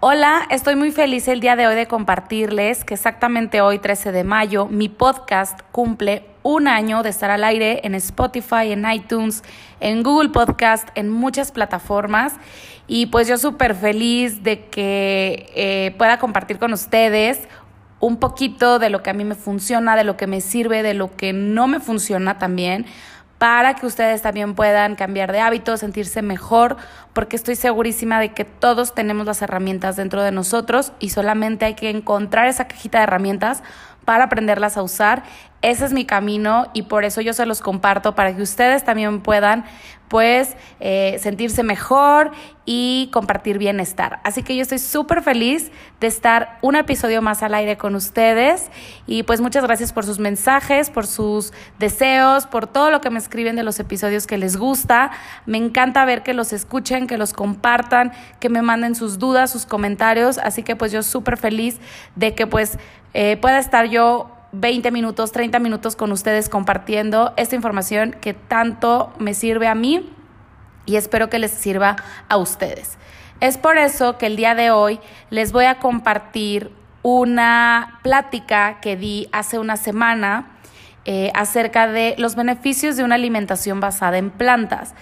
Hola, estoy muy feliz el día de hoy de compartirles que exactamente hoy, 13 de mayo, mi podcast cumple un año de estar al aire en Spotify, en iTunes, en Google Podcast, en muchas plataformas. Y pues yo súper feliz de que eh, pueda compartir con ustedes un poquito de lo que a mí me funciona, de lo que me sirve, de lo que no me funciona también para que ustedes también puedan cambiar de hábito, sentirse mejor, porque estoy segurísima de que todos tenemos las herramientas dentro de nosotros y solamente hay que encontrar esa cajita de herramientas para aprenderlas a usar. Ese es mi camino y por eso yo se los comparto para que ustedes también puedan pues eh, sentirse mejor y compartir bienestar. Así que yo estoy súper feliz de estar un episodio más al aire con ustedes y pues muchas gracias por sus mensajes, por sus deseos, por todo lo que me escriben de los episodios que les gusta. Me encanta ver que los escuchen, que los compartan, que me manden sus dudas, sus comentarios. Así que pues yo súper feliz de que pues eh, pueda estar yo 20 minutos, 30 minutos con ustedes compartiendo esta información que tanto me sirve a mí y espero que les sirva a ustedes. Es por eso que el día de hoy les voy a compartir una plática que di hace una semana eh, acerca de los beneficios de una alimentación basada en plantas.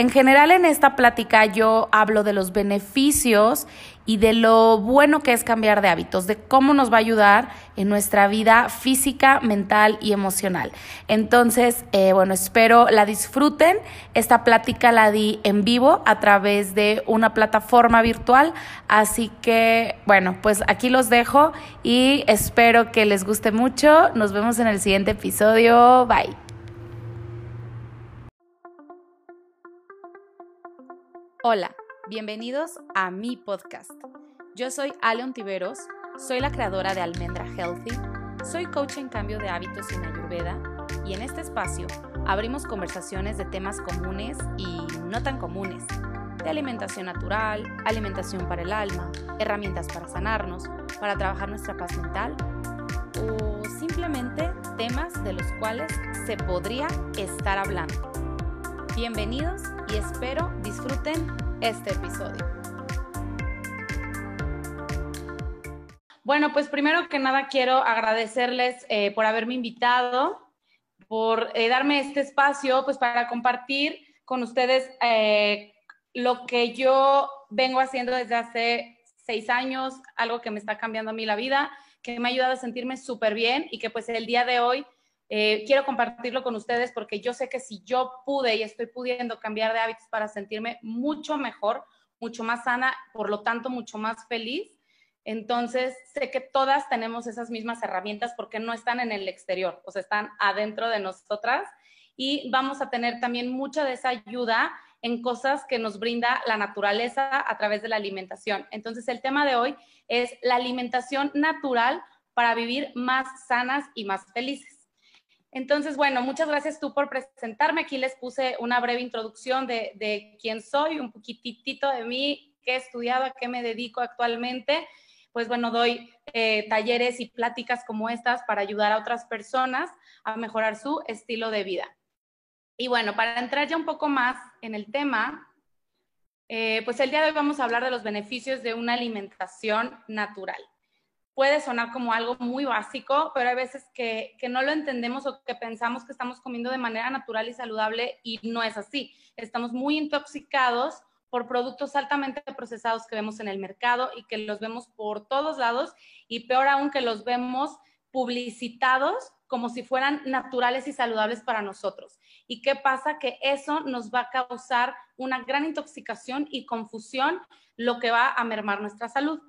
En general en esta plática yo hablo de los beneficios y de lo bueno que es cambiar de hábitos, de cómo nos va a ayudar en nuestra vida física, mental y emocional. Entonces, eh, bueno, espero la disfruten. Esta plática la di en vivo a través de una plataforma virtual, así que, bueno, pues aquí los dejo y espero que les guste mucho. Nos vemos en el siguiente episodio. Bye. Hola, bienvenidos a mi podcast. Yo soy Aleon Tiveros, soy la creadora de Almendra Healthy, soy coach en cambio de hábitos en Ayurveda y en este espacio abrimos conversaciones de temas comunes y no tan comunes, de alimentación natural, alimentación para el alma, herramientas para sanarnos, para trabajar nuestra paz mental o simplemente temas de los cuales se podría estar hablando. Bienvenidos y espero disfruten este episodio. Bueno, pues primero que nada quiero agradecerles eh, por haberme invitado, por eh, darme este espacio, pues para compartir con ustedes eh, lo que yo vengo haciendo desde hace seis años, algo que me está cambiando a mí la vida, que me ha ayudado a sentirme súper bien y que pues el día de hoy eh, quiero compartirlo con ustedes porque yo sé que si yo pude y estoy pudiendo cambiar de hábitos para sentirme mucho mejor, mucho más sana, por lo tanto mucho más feliz, entonces sé que todas tenemos esas mismas herramientas porque no están en el exterior, o sea, están adentro de nosotras y vamos a tener también mucha de esa ayuda en cosas que nos brinda la naturaleza a través de la alimentación. Entonces el tema de hoy es la alimentación natural para vivir más sanas y más felices. Entonces, bueno, muchas gracias tú por presentarme. Aquí les puse una breve introducción de, quién soy, un poquitito de mí, qué he estudiado, a qué me dedico actualmente. Pues bueno, doy eh, talleres y pláticas como estas para ayudar a otras personas a mejorar su estilo de vida. Y bueno, para entrar ya un poco más en el tema, eh, pues el día de hoy vamos a hablar de los beneficios de una alimentación natural puede sonar como algo muy básico, pero hay veces que, no lo entendemos o que pensamos que estamos comiendo de manera natural y saludable y no es así. Estamos muy intoxicados por productos altamente procesados que vemos en el mercado y que los vemos por todos lados y peor aún que los vemos publicitados como si fueran naturales y saludables para nosotros. ¿Y qué pasa? Que eso nos va a causar una gran intoxicación y confusión, lo que va a mermar nuestra salud.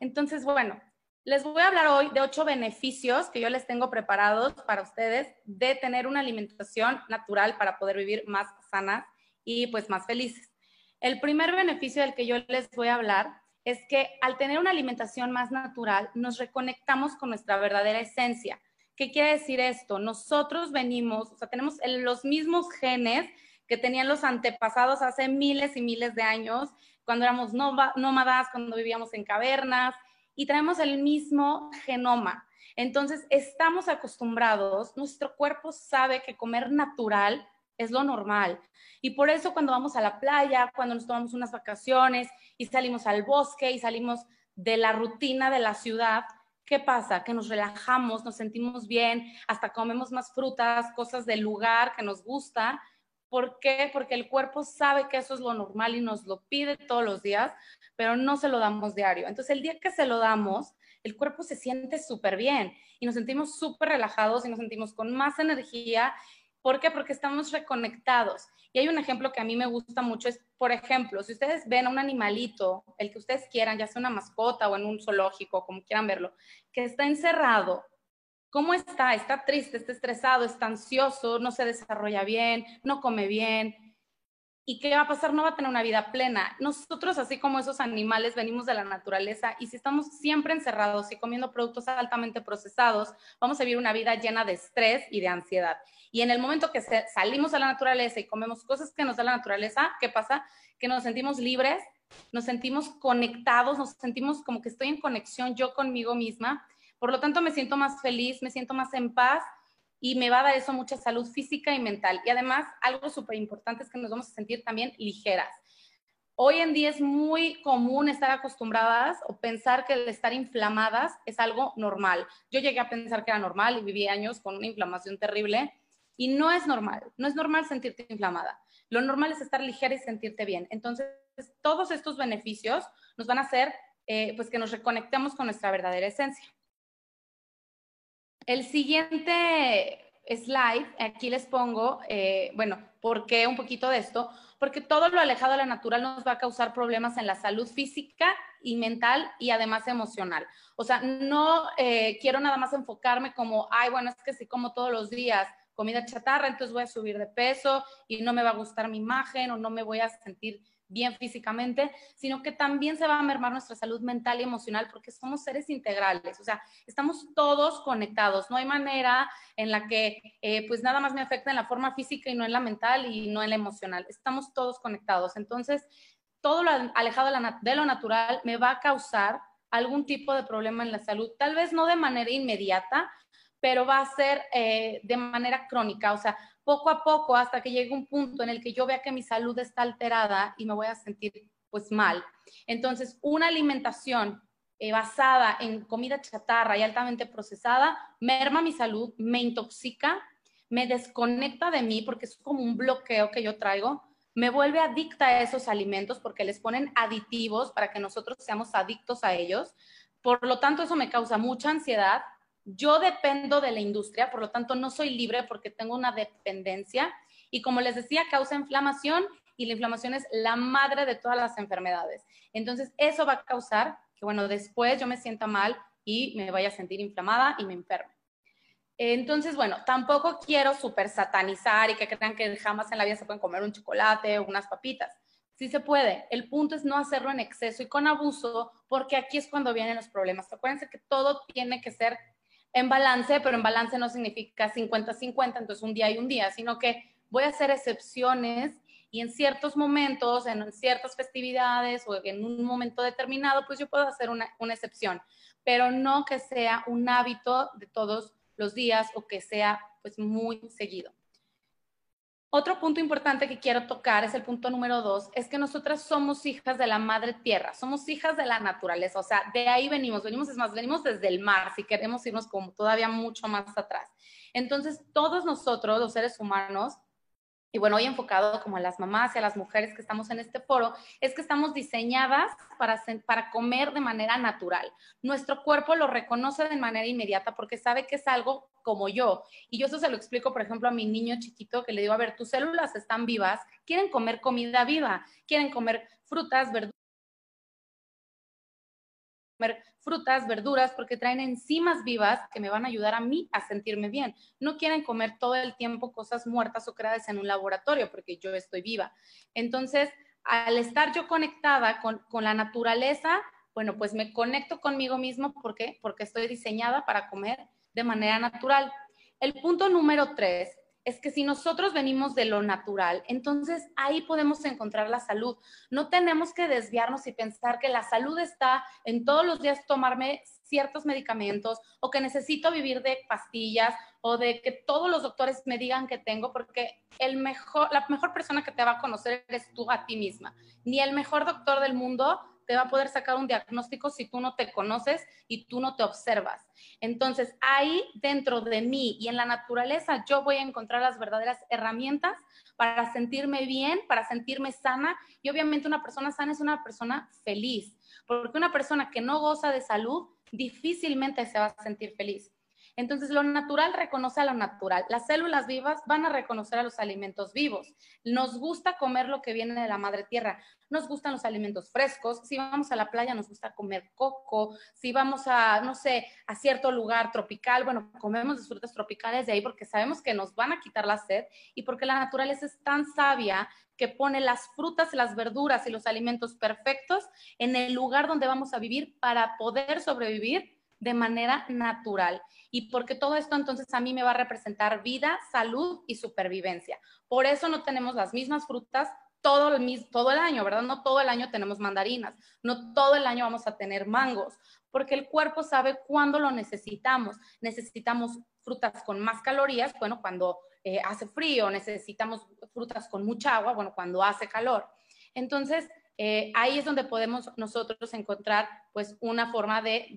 Entonces, bueno, les voy a hablar hoy de ocho beneficios que yo les tengo preparados para ustedes de tener una alimentación natural para poder vivir más sanas y pues más felices. El primer beneficio del que yo les voy a hablar es que al tener una alimentación más natural nos reconectamos con nuestra verdadera esencia. ¿Qué quiere decir esto? Nosotros venimos, o sea, tenemos los mismos genes que tenían los antepasados hace miles y miles de años, cuando éramos nómadas, cuando vivíamos en cavernas, y traemos el mismo genoma. Entonces, estamos acostumbrados, nuestro cuerpo sabe que comer natural es lo normal. Y por eso cuando vamos a la playa, cuando nos tomamos unas vacaciones y salimos al bosque y salimos de la rutina de la ciudad, ¿qué pasa? Que nos relajamos, nos sentimos bien, hasta comemos más frutas, cosas del lugar que nos gusta. ¿Por qué? Porque el cuerpo sabe que eso es lo normal y nos lo pide todos los días, pero no se lo damos diario. Entonces, el día que se lo damos, el cuerpo se siente súper bien y nos sentimos súper relajados y nos sentimos con más energía. ¿Por qué? Porque estamos reconectados. Y hay un ejemplo que a mí me gusta mucho, es, por ejemplo, si ustedes ven a un animalito, el que ustedes quieran, ya sea una mascota o en un zoológico, como quieran verlo, que está encerrado, ¿cómo está? Está triste, está estresado, está ansioso, no se desarrolla bien, no come bien, ¿Y qué va a pasar? No va a tener una vida plena. Nosotros, así como esos animales, venimos de la naturaleza y si estamos siempre encerrados y comiendo productos altamente procesados, vamos a vivir una vida llena de estrés y de ansiedad. Y en el momento que salimos a la naturaleza y comemos cosas que nos da la naturaleza, ¿qué pasa? Que nos sentimos libres, nos sentimos conectados, nos sentimos como que estoy en conexión yo conmigo misma. Por lo tanto, me siento más feliz, me siento más en paz y me va a dar eso mucha salud física y mental. Y además, algo súper importante es que nos vamos a sentir también ligeras. Hoy en día es muy común estar acostumbradas o pensar que estar inflamadas es algo normal. Yo llegué a pensar que era normal y viví años con una inflamación terrible y no es normal. No es normal sentirte inflamada. Lo normal es estar ligera y sentirte bien. Entonces, todos estos beneficios nos van a hacer eh, pues que nos reconectemos con nuestra verdadera esencia. El siguiente slide, aquí les pongo, eh, bueno, ¿por qué un poquito de esto? Porque todo lo alejado de la natural nos va a causar problemas en la salud física y mental y además emocional. O sea, no eh, quiero nada más enfocarme como, ay, bueno, es que si como todos los días comida chatarra, entonces voy a subir de peso y no me va a gustar mi imagen o no me voy a sentir bien físicamente, sino que también se va a mermar nuestra salud mental y emocional porque somos seres integrales, o sea, estamos todos conectados, no hay manera en la que eh, pues nada más me afecta en la forma física y no en la mental y no en la emocional, estamos todos conectados, entonces todo lo alejado de, lo natural me va a causar algún tipo de problema en la salud, tal vez no de manera inmediata, pero va a ser eh, de manera crónica, o sea, poco a poco hasta que llegue un punto en el que yo vea que mi salud está alterada y me voy a sentir pues mal. Entonces, una alimentación eh, basada en comida chatarra y altamente procesada merma mi salud, me intoxica, me desconecta de mí porque es como un bloqueo que yo traigo, me vuelve adicta a esos alimentos porque les ponen aditivos para que nosotros seamos adictos a ellos. Por lo tanto, eso me causa mucha ansiedad, yo dependo de la industria, por lo tanto no soy libre porque tengo una dependencia y como les decía, causa inflamación y la inflamación es la madre de todas las enfermedades. Entonces, eso va a causar que, bueno, después yo me sienta mal y me vaya a sentir inflamada y me enferme. Entonces, bueno, tampoco quiero súper satanizar y que crean que jamás en la vida se pueden comer un chocolate o unas papitas. Sí se puede. El punto es no hacerlo en exceso y con abuso, porque aquí es cuando vienen los problemas. Acuérdense que todo tiene que ser en balance, pero en balance no significa 50-50, entonces un día y un día, sino que voy a hacer excepciones y en ciertos momentos, en ciertas festividades o en un momento determinado, pues yo puedo hacer una, una excepción, pero no que sea un hábito de todos los días o que sea pues muy seguido. Otro punto importante que quiero tocar es el punto número dos, es que nosotras somos hijas de la madre tierra, somos hijas de la naturaleza, o sea, de ahí venimos, venimos, es más, venimos desde el mar, si queremos irnos como todavía mucho más atrás. Entonces, todos nosotros, los seres humanos, y bueno, hoy enfocado como a las mamás y a las mujeres que estamos en este foro, es que estamos diseñadas para, para comer de manera natural. Nuestro cuerpo lo reconoce de manera inmediata porque sabe que es algo como yo. Y yo eso se lo explico, por ejemplo, a mi niño chiquito que le digo, a ver, tus células están vivas, quieren comer comida viva, quieren comer frutas, verduras frutas, verduras, porque traen enzimas vivas que me van a ayudar a mí a sentirme bien. No quieren comer todo el tiempo cosas muertas o creadas en un laboratorio, porque yo estoy viva. Entonces, al estar yo conectada con, con la naturaleza, bueno, pues me conecto conmigo mismo. ¿Por qué? Porque estoy diseñada para comer de manera natural. El punto número tres es que si nosotros venimos de lo natural, entonces ahí podemos encontrar la salud. No tenemos que desviarnos y pensar que la salud está en todos los días tomarme ciertos medicamentos o que necesito vivir de pastillas o de que todos los doctores me digan que tengo, porque el mejor, la mejor persona que te va a conocer eres tú a ti misma. Ni el mejor doctor del mundo te va a poder sacar un diagnóstico si tú no te conoces y tú no te observas. Entonces, ahí dentro de mí y en la naturaleza, yo voy a encontrar las verdaderas herramientas para sentirme bien, para sentirme sana. Y obviamente una persona sana es una persona feliz, porque una persona que no goza de salud difícilmente se va a sentir feliz. Entonces, lo natural reconoce a lo natural. Las células vivas van a reconocer a los alimentos vivos. Nos gusta comer lo que viene de la madre tierra. Nos gustan los alimentos frescos. Si vamos a la playa, nos gusta comer coco. Si vamos a, no sé, a cierto lugar tropical, bueno, comemos las frutas tropicales de ahí porque sabemos que nos van a quitar la sed y porque la naturaleza es tan sabia que pone las frutas, las verduras y los alimentos perfectos en el lugar donde vamos a vivir para poder sobrevivir de manera natural. Y porque todo esto entonces a mí me va a representar vida, salud y supervivencia. Por eso no tenemos las mismas frutas todo el, todo el año, ¿verdad? No todo el año tenemos mandarinas, no todo el año vamos a tener mangos, porque el cuerpo sabe cuándo lo necesitamos. Necesitamos frutas con más calorías, bueno, cuando eh, hace frío, necesitamos frutas con mucha agua, bueno, cuando hace calor. Entonces, eh, ahí es donde podemos nosotros encontrar pues una forma de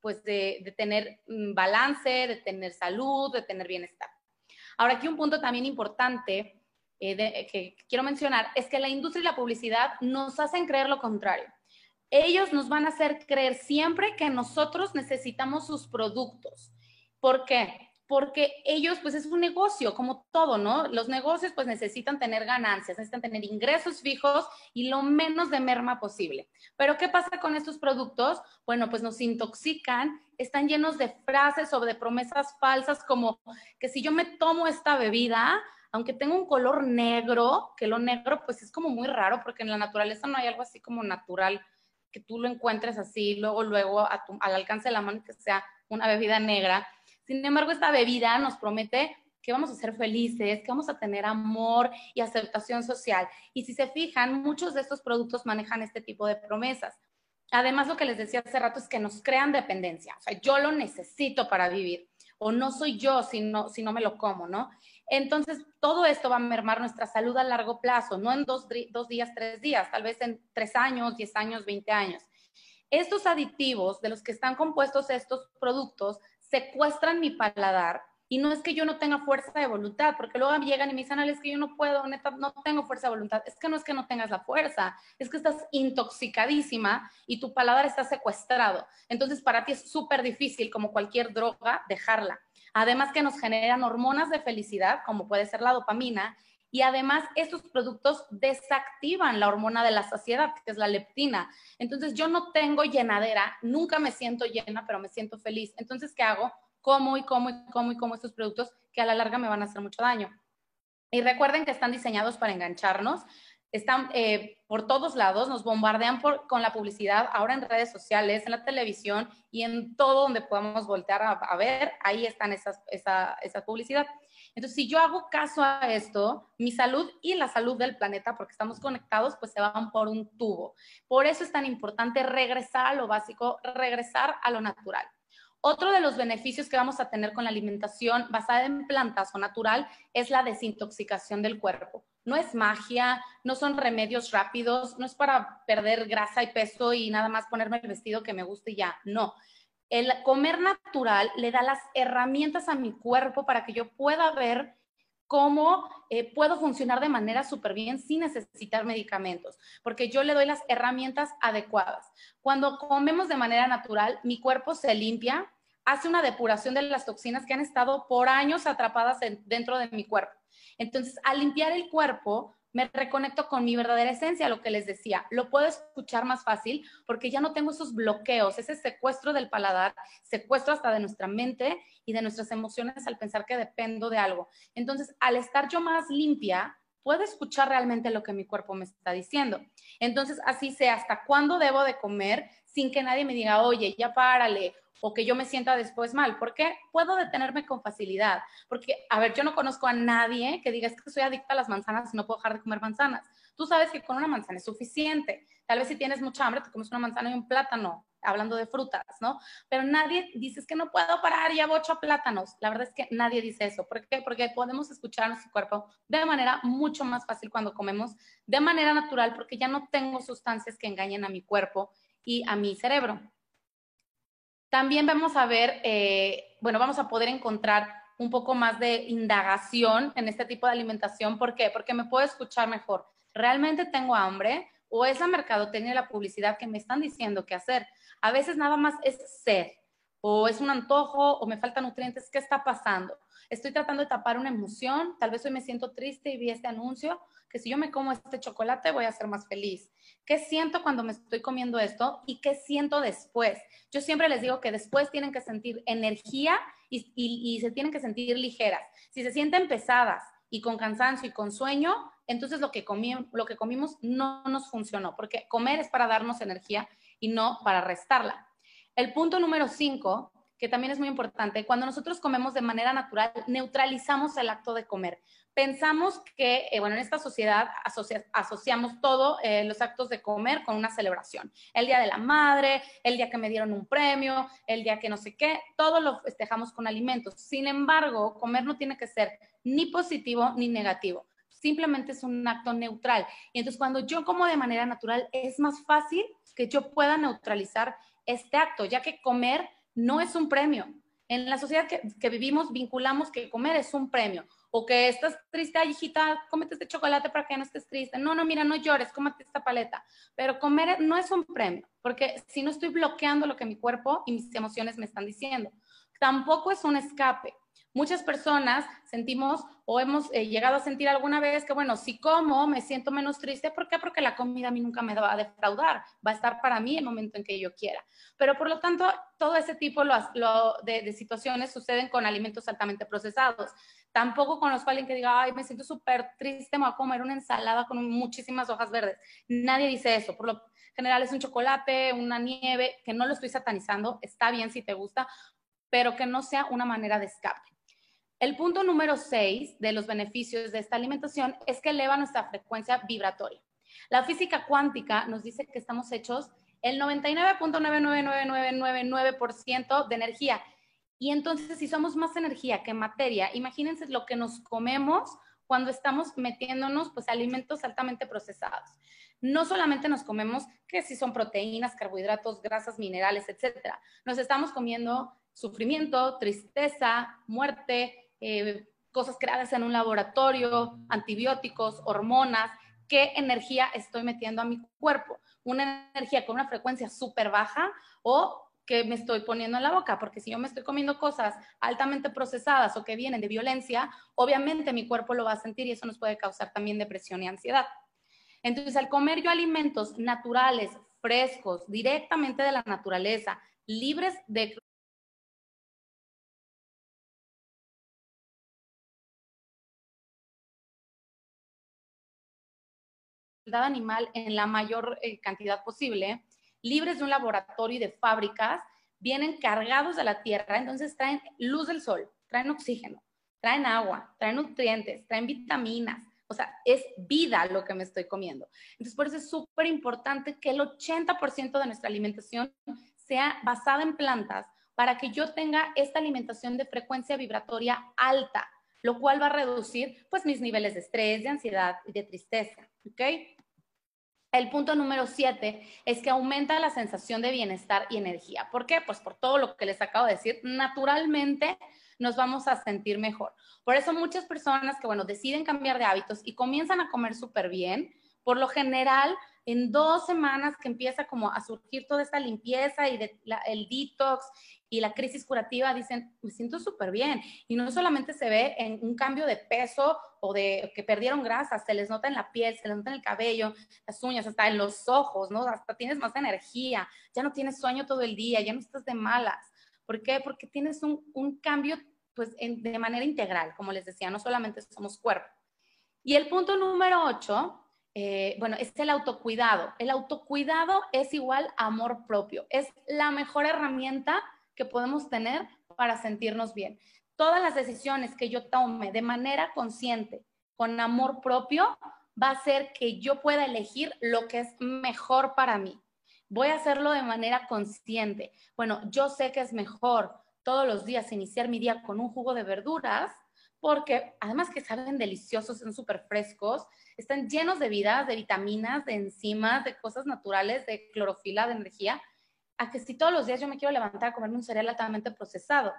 pues de, tener mm, balance, de tener salud, de tener bienestar. Ahora, aquí un punto también importante eh, que quiero mencionar es que la industria y la publicidad nos hacen creer lo contrario. Ellos nos van a hacer creer siempre que nosotros necesitamos sus productos. ¿Por qué? Porque ellos, pues es un negocio, como todo, ¿no? Los negocios, pues necesitan tener ganancias, necesitan tener ingresos fijos y lo menos de merma posible. Pero, ¿qué pasa con estos productos? Bueno, pues nos intoxican, están llenos de frases o de promesas falsas como que si yo me tomo esta bebida, aunque tenga un color negro, que lo negro, pues es como muy raro, porque en la naturaleza no hay algo así como natural que tú lo encuentres así, luego, luego, al alcance de la mano, que sea una bebida negra sin embargo, esta bebida nos promete que vamos a ser felices, que vamos a tener amor y aceptación social. Y si se fijan, muchos de estos productos manejan este tipo de promesas. Además, lo que les decía hace rato es que nos crean dependencia. O sea, yo lo necesito para vivir. O no soy yo si no, si no me lo como, ¿no? Entonces, todo esto va a mermar nuestra salud a largo plazo, no en dos, dos días, tres días, tal vez en tres años, diez años, veinte años. Estos aditivos de los que están compuestos estos productos secuestran mi paladar y no es que yo no tenga fuerza de voluntad, porque luego llegan y me dicen, es que yo no puedo, neta, no tengo fuerza de voluntad. Es que no es que no tengas la fuerza, es que estás intoxicadísima y tu paladar está secuestrado. Entonces, para ti es súper difícil, como cualquier droga, dejarla. Además que nos generan hormonas de felicidad, como puede ser la dopamina, y además estos productos desactivan la hormona de la saciedad, que es la leptina. Entonces yo no tengo llenadera, nunca me siento llena, pero me siento feliz. Entonces, ¿qué hago? Como y como y como y como estos productos que a la larga me van a hacer mucho daño. Y recuerden que están diseñados para engancharnos, están eh, por todos lados, nos bombardean con la publicidad, ahora en redes sociales, en la televisión y en todo donde podamos voltear a, ver, ahí están esas, esa, esa publicidad. Entonces, si yo hago caso a esto, mi salud y la salud del planeta, porque estamos conectados, pues se van por un tubo. Por eso es tan importante regresar a lo básico, regresar a lo natural. Otro de los beneficios que vamos a tener con la alimentación basada en plantas o natural es la desintoxicación del cuerpo. No es magia, no son remedios rápidos, no es para perder grasa y peso y nada más ponerme el vestido que me guste y ya. No, el comer natural le da las herramientas a mi cuerpo para que yo pueda ver cómo eh, puedo funcionar de manera súper bien sin necesitar medicamentos, porque yo le doy las herramientas adecuadas. Cuando comemos de manera natural, mi cuerpo se limpia, hace una depuración de las toxinas que han estado por años atrapadas dentro de mi cuerpo. Entonces, al limpiar el cuerpo, me reconecto con mi verdadera esencia, lo que les decía. Lo puedo escuchar más fácil porque ya no tengo esos bloqueos, ese secuestro del paladar, secuestro hasta de nuestra mente y de nuestras emociones al pensar que dependo de algo. Entonces, al estar yo más limpia, puedo escuchar realmente lo que mi cuerpo me está diciendo. Entonces, así sé hasta cuándo debo de comer sin que nadie me diga, oye, ya párale, o que yo me sienta después mal, porque puedo detenerme con facilidad, porque, a ver, yo no conozco a nadie que diga es que soy adicta a las manzanas y no puedo dejar de comer manzanas. Tú sabes que con una manzana es suficiente. Tal vez si tienes mucha hambre, te comes una manzana y un plátano, hablando de frutas, ¿no? Pero nadie dice que no puedo parar, ya ocho plátanos. La verdad es que nadie dice eso. ¿Por qué? Porque podemos escuchar a nuestro cuerpo de manera mucho más fácil cuando comemos, de manera natural, porque ya no tengo sustancias que engañen a mi cuerpo y a mi cerebro. También vamos a ver, eh, bueno, vamos a poder encontrar un poco más de indagación en este tipo de alimentación. ¿Por qué? Porque me puedo escuchar mejor. ¿Realmente tengo hambre? ¿O es la mercadotecnia y la publicidad que me están diciendo qué hacer? A veces nada más es ser, o es un antojo, o me faltan nutrientes. ¿Qué está pasando? Estoy tratando de tapar una emoción. Tal vez hoy me siento triste y vi este anuncio, que si yo me como este chocolate voy a ser más feliz. ¿Qué siento cuando me estoy comiendo esto y qué siento después? Yo siempre les digo que después tienen que sentir energía y, se tienen que sentir ligeras. Si se sienten pesadas y con cansancio y con sueño, entonces lo que, lo que comimos no nos funcionó, porque comer es para darnos energía y no para restarla. El punto número cinco que también es muy importante, cuando nosotros comemos de manera natural, neutralizamos el acto de comer. Pensamos que, eh, bueno, en esta sociedad asociamos todos eh, los actos de comer con una celebración. El día de la madre, el día que me dieron un premio, el día que no sé qué, todo lo festejamos con alimentos. Sin embargo, comer no tiene que ser ni positivo ni negativo simplemente es un acto neutral. Y entonces cuando yo como de manera natural, es más fácil que yo pueda neutralizar este acto, ya que comer no es un premio. En la sociedad que, vivimos vinculamos que comer es un premio o que estás triste, ay, hijita, cómete este chocolate para que no estés triste. No, no, mira, no llores, cómete esta paleta. Pero comer no es un premio, porque si no estoy bloqueando lo que mi cuerpo y mis emociones me están diciendo. Tampoco es un escape. Muchas personas sentimos o hemos eh, llegado a sentir alguna vez que, bueno, si como me siento menos triste, ¿por qué? Porque la comida a mí nunca me va a defraudar, va a estar para mí el momento en que yo quiera. Pero por lo tanto, todo ese tipo de, situaciones suceden con alimentos altamente procesados. Tampoco conozco a alguien que diga, ay, me siento súper triste, me voy a comer una ensalada con muchísimas hojas verdes. Nadie dice eso. Por lo general es un chocolate, una nieve, que no lo estoy satanizando, está bien si te gusta, pero que no sea una manera de escape. El punto número 6 de los beneficios de esta alimentación es que eleva nuestra frecuencia vibratoria. La física cuántica nos dice que estamos hechos el 99.999999% de energía. Y entonces, si somos más energía que materia, imagínense lo que nos comemos cuando estamos metiéndonos pues alimentos altamente procesados. No solamente nos comemos que si son proteínas, carbohidratos, grasas, minerales, etcétera. Nos estamos comiendo sufrimiento, tristeza, muerte, eh, cosas creadas en un laboratorio, antibióticos, hormonas, qué energía estoy metiendo a mi cuerpo. Una energía con una frecuencia súper baja o que me estoy poniendo en la boca, porque si yo me estoy comiendo cosas altamente procesadas o que vienen de violencia, obviamente mi cuerpo lo va a sentir y eso nos puede causar también depresión y ansiedad. Entonces, al comer yo alimentos naturales, frescos, directamente de la naturaleza, libres de animal en la mayor eh, cantidad posible, libres de un laboratorio y de fábricas, vienen cargados de la tierra, entonces traen luz del sol, traen oxígeno, traen agua, traen nutrientes, traen vitaminas, o sea, es vida lo que me estoy comiendo. Entonces, por eso es súper importante que el 80% de nuestra alimentación sea basada en plantas para que yo tenga esta alimentación de frecuencia vibratoria alta, lo cual va a reducir pues mis niveles de estrés, de ansiedad y de tristeza, ¿ok? El punto número siete es que aumenta la sensación de bienestar y energía. ¿Por qué? Pues por todo lo que les acabo de decir, naturalmente nos vamos a sentir mejor. Por eso muchas personas que, bueno, deciden cambiar de hábitos y comienzan a comer súper bien, por lo general en dos semanas que empieza como a surgir toda esta limpieza y el detox y la crisis curativa, dicen, me siento súper bien. Y no solamente se ve en un cambio de peso o de que perdieron grasa, se les nota en la piel, se les nota en el cabello, las uñas, hasta en los ojos, ¿no? Hasta tienes más energía, ya no tienes sueño todo el día, ya no estás de malas. ¿Por qué? Porque tienes un, un cambio pues de manera integral, como les decía, no solamente somos cuerpo. Y el punto número ocho eh, bueno, es el autocuidado. El autocuidado es igual a amor propio. Es la mejor herramienta que podemos tener para sentirnos bien. Todas las decisiones que yo tome de manera consciente, con amor propio, va a hacer que yo pueda elegir lo que es mejor para mí. Voy a hacerlo de manera consciente. Bueno, yo sé que es mejor todos los días iniciar mi día con un jugo de verduras porque además que saben deliciosos, son súper frescos, están llenos de vida, de vitaminas, de enzimas, de cosas naturales, de clorofila, de energía, a que si todos los días yo me quiero levantar a comerme un cereal altamente procesado.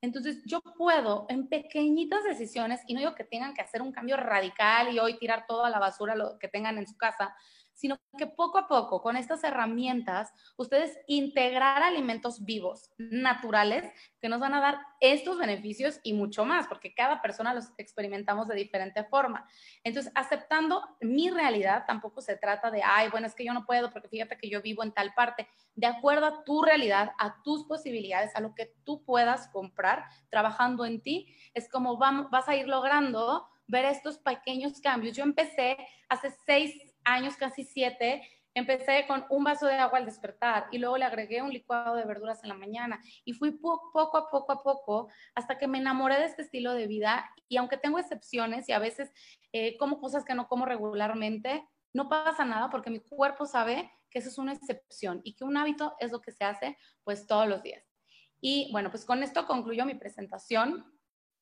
Entonces yo puedo en pequeñitas decisiones, y no digo que tengan que hacer un cambio radical y hoy tirar todo a la basura lo que tengan en su casa, sino que poco a poco, con estas herramientas, ustedes integrar alimentos vivos, naturales, que nos van a dar estos beneficios y mucho más, porque cada persona los experimentamos de diferente forma. Entonces, aceptando mi realidad, tampoco se trata de, ay, bueno, es que yo no puedo porque fíjate que yo vivo en tal parte, de acuerdo a tu realidad, a tus posibilidades, a lo que tú puedas comprar, trabajando en ti, es como vas a ir logrando ver estos pequeños cambios. Yo empecé hace seis años, casi siete, empecé con un vaso de agua al despertar y luego le agregué un licuado de verduras en la mañana y fui poco a poco a poco hasta que me enamoré de este estilo de vida y aunque tengo excepciones y a veces eh, como cosas que no como regularmente, no pasa nada porque mi cuerpo sabe que eso es una excepción y que un hábito es lo que se hace pues todos los días. Y bueno, pues con esto concluyo mi presentación.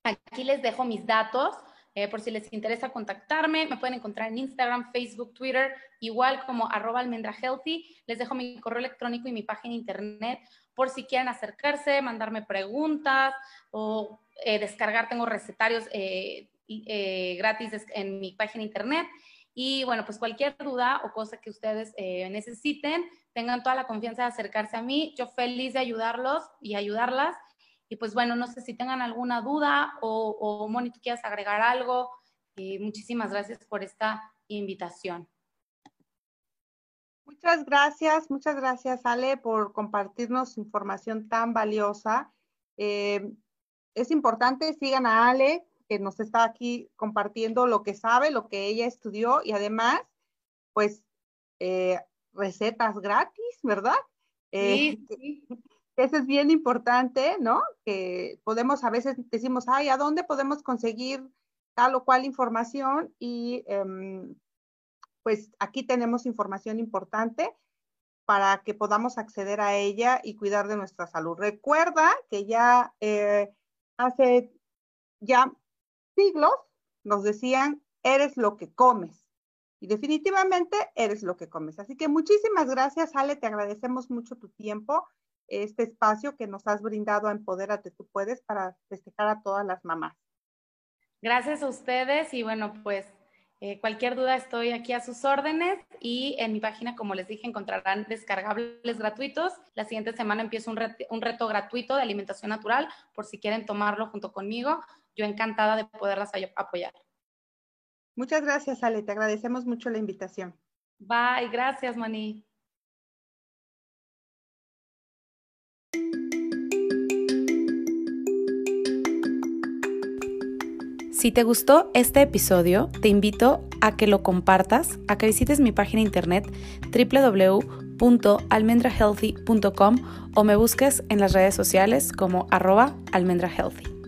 Aquí les dejo mis datos eh, por si les interesa contactarme, me pueden encontrar en Instagram, Facebook, Twitter, igual como arroba almendrahealthy. Les dejo mi correo electrónico y mi página internet por si quieren acercarse, mandarme preguntas o eh, descargar. Tengo recetarios eh, gratis en mi página internet. Y bueno, pues cualquier duda o cosa que ustedes necesiten, tengan toda la confianza de acercarse a mí. Yo feliz de ayudarlos y ayudarlas. Y pues bueno, no sé si tengan alguna duda o, o Moni, tú quieras agregar algo. Eh, muchísimas gracias por esta invitación. Muchas gracias, muchas gracias Ale por compartirnos información tan valiosa. Eh, es importante, sigan a Ale, que nos está aquí compartiendo lo que sabe, lo que ella estudió y además, pues, eh, recetas gratis, ¿verdad? Sí, sí. Eso es bien importante, ¿no? Que podemos a veces decimos, ay, ¿a dónde podemos conseguir tal o cual información? Y em, pues aquí tenemos información importante para que podamos acceder a ella y cuidar de nuestra salud. Recuerda que ya eh, hace ya siglos nos decían, eres lo que comes. Y definitivamente eres lo que comes. Así que muchísimas gracias, Ale, te agradecemos mucho tu tiempo este espacio que nos has brindado a Empodérate Tú Puedes para festejar a todas las mamás. Gracias a ustedes y bueno, pues eh, cualquier duda estoy aquí a sus órdenes y en mi página, como les dije, encontrarán descargables gratuitos. La siguiente semana empiezo un reto, un reto gratuito de alimentación natural por si quieren tomarlo junto conmigo. Yo encantada de poderlas apoyar. Muchas gracias, Ale. Te agradecemos mucho la invitación. Bye. Gracias, Mani. Si te gustó este episodio, te invito a que lo compartas, a que visites mi página internet www.almendrahealthy.com o me busques en las redes sociales como arroba almendrahealthy.